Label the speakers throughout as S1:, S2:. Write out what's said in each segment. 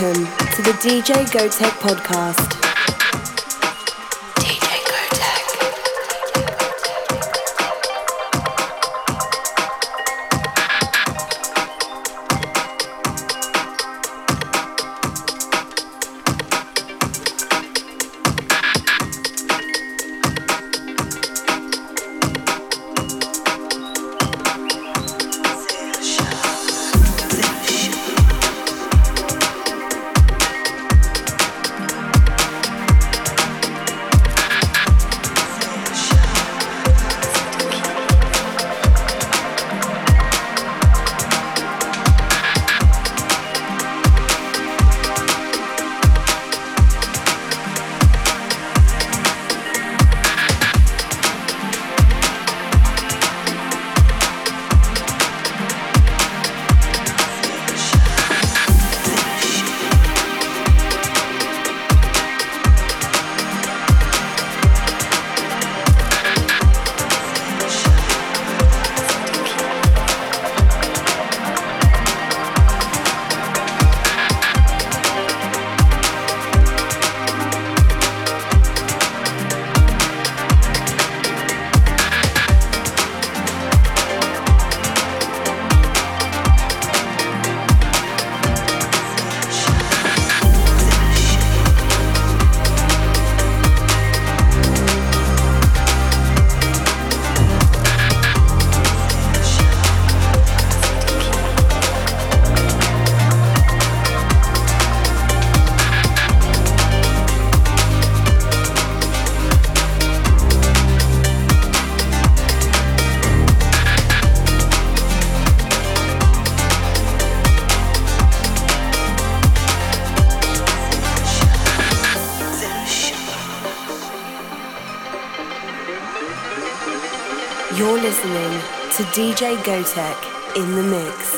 S1: Welcome to the DJ Gotek podcast. DJ Gotek in the mix.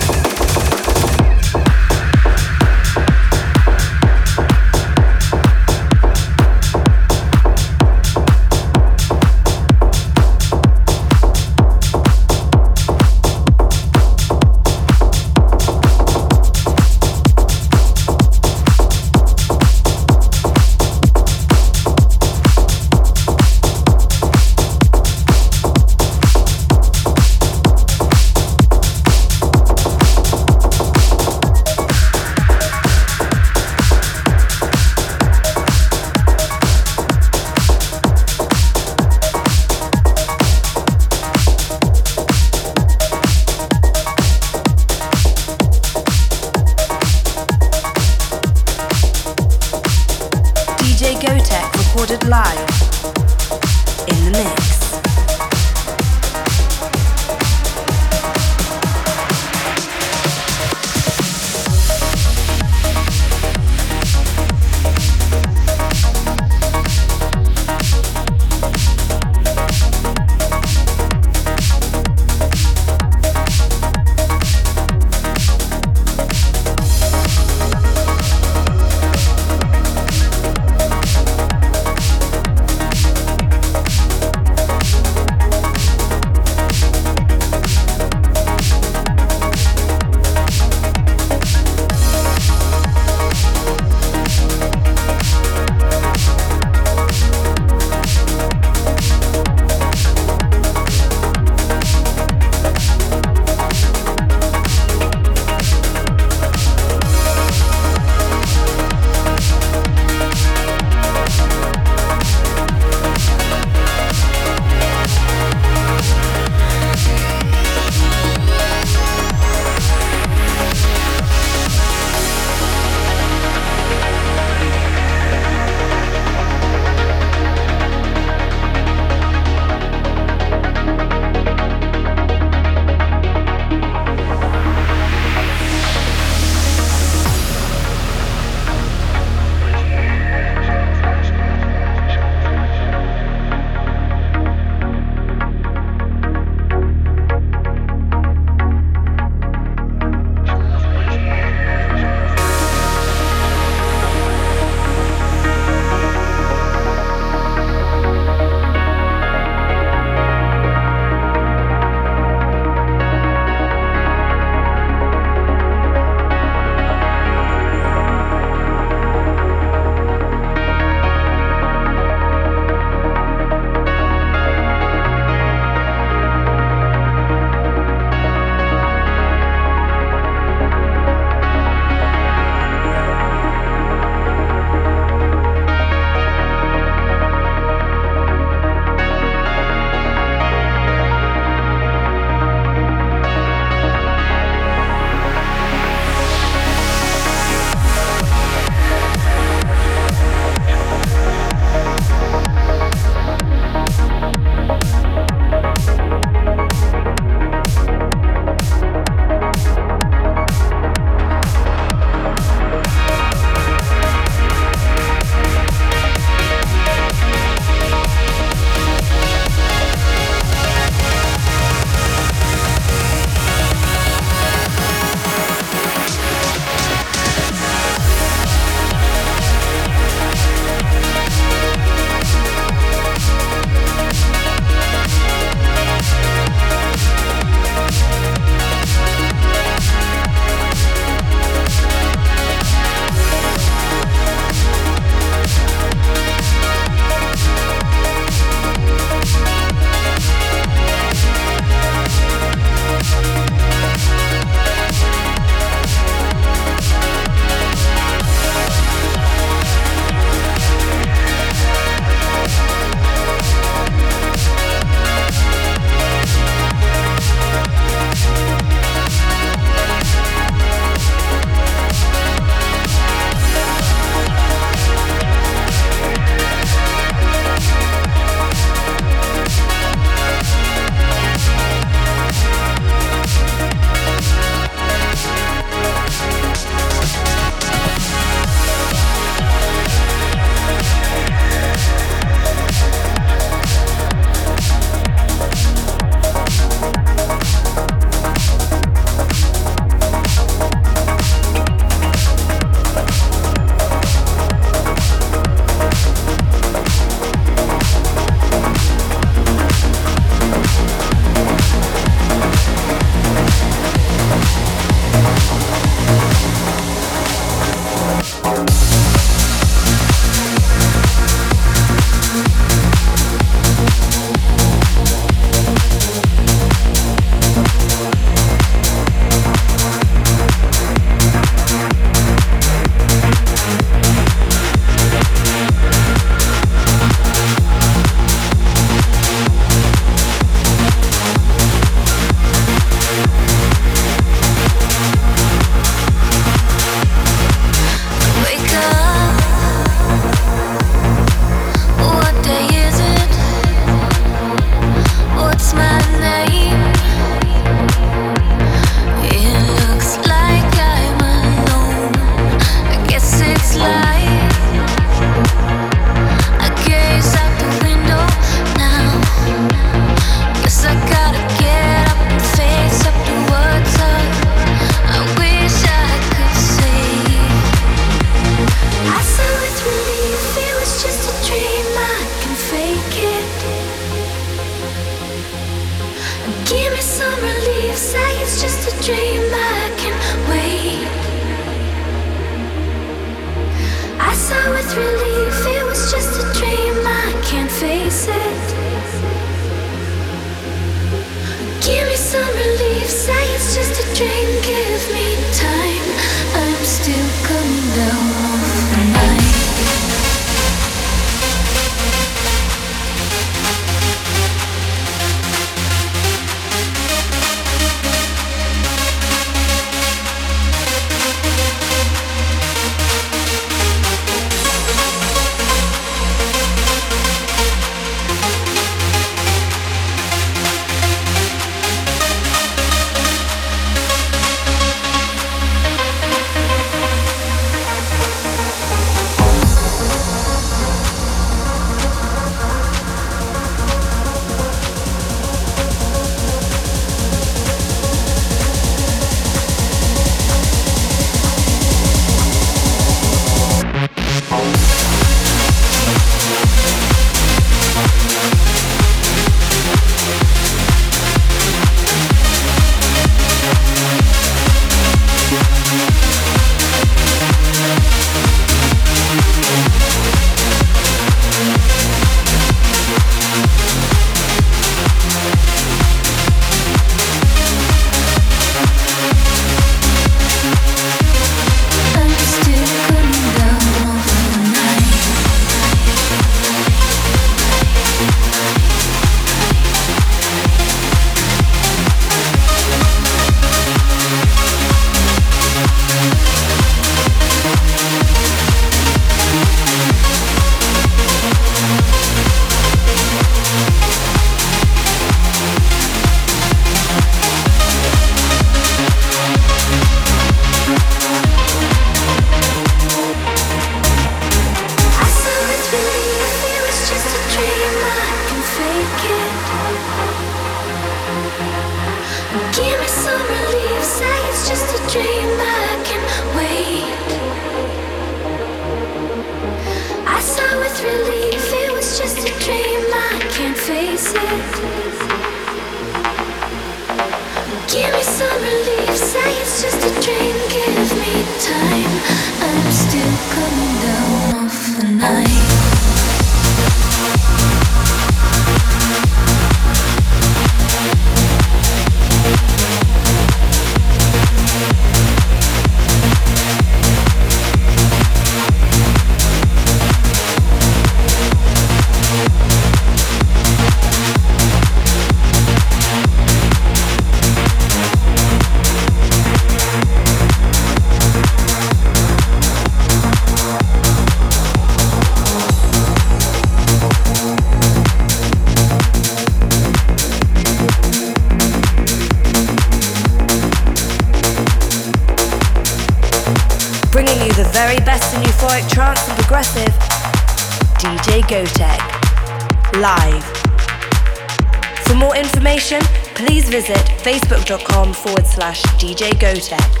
S1: DJ Gotek.